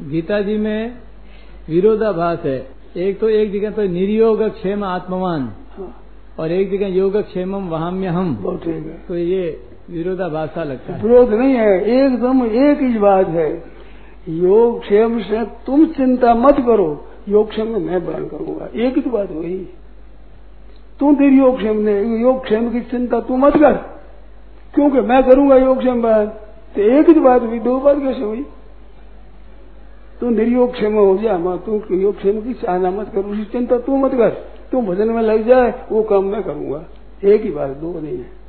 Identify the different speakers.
Speaker 1: गीता जी में विरोधाभास है। एक तो एक जगह तो निर्योग क्षेम आत्मवान
Speaker 2: हाँ।
Speaker 1: और एक जगह योग क्षेम वहाम्य हम
Speaker 2: बहुत ठीक है।
Speaker 1: तो ये विरोधाभासा लगता है।
Speaker 2: विरोध नहीं है एकदम एक ही बात है। योग क्षेम से तुम चिंता मत करो योग क्षेम में मैं बयान करूँगा। एक ही तो बात वही। तू तेरी योग क्षेम ने योग क्षेम की चिंता तू मत कर। क्योंकि मैं करूँगा योग क्षेम बयान तो एक ही तो बात हुई दो बात कैसे हुई? तू निर्योग क्षेम हो जा मैं, तू योग क्षेम की चाहना मत कर उसकी चिंता तू मत कर। तू भजन में लग जाए, वो काम मैं करूँगा। एक ही बात दो नहीं है।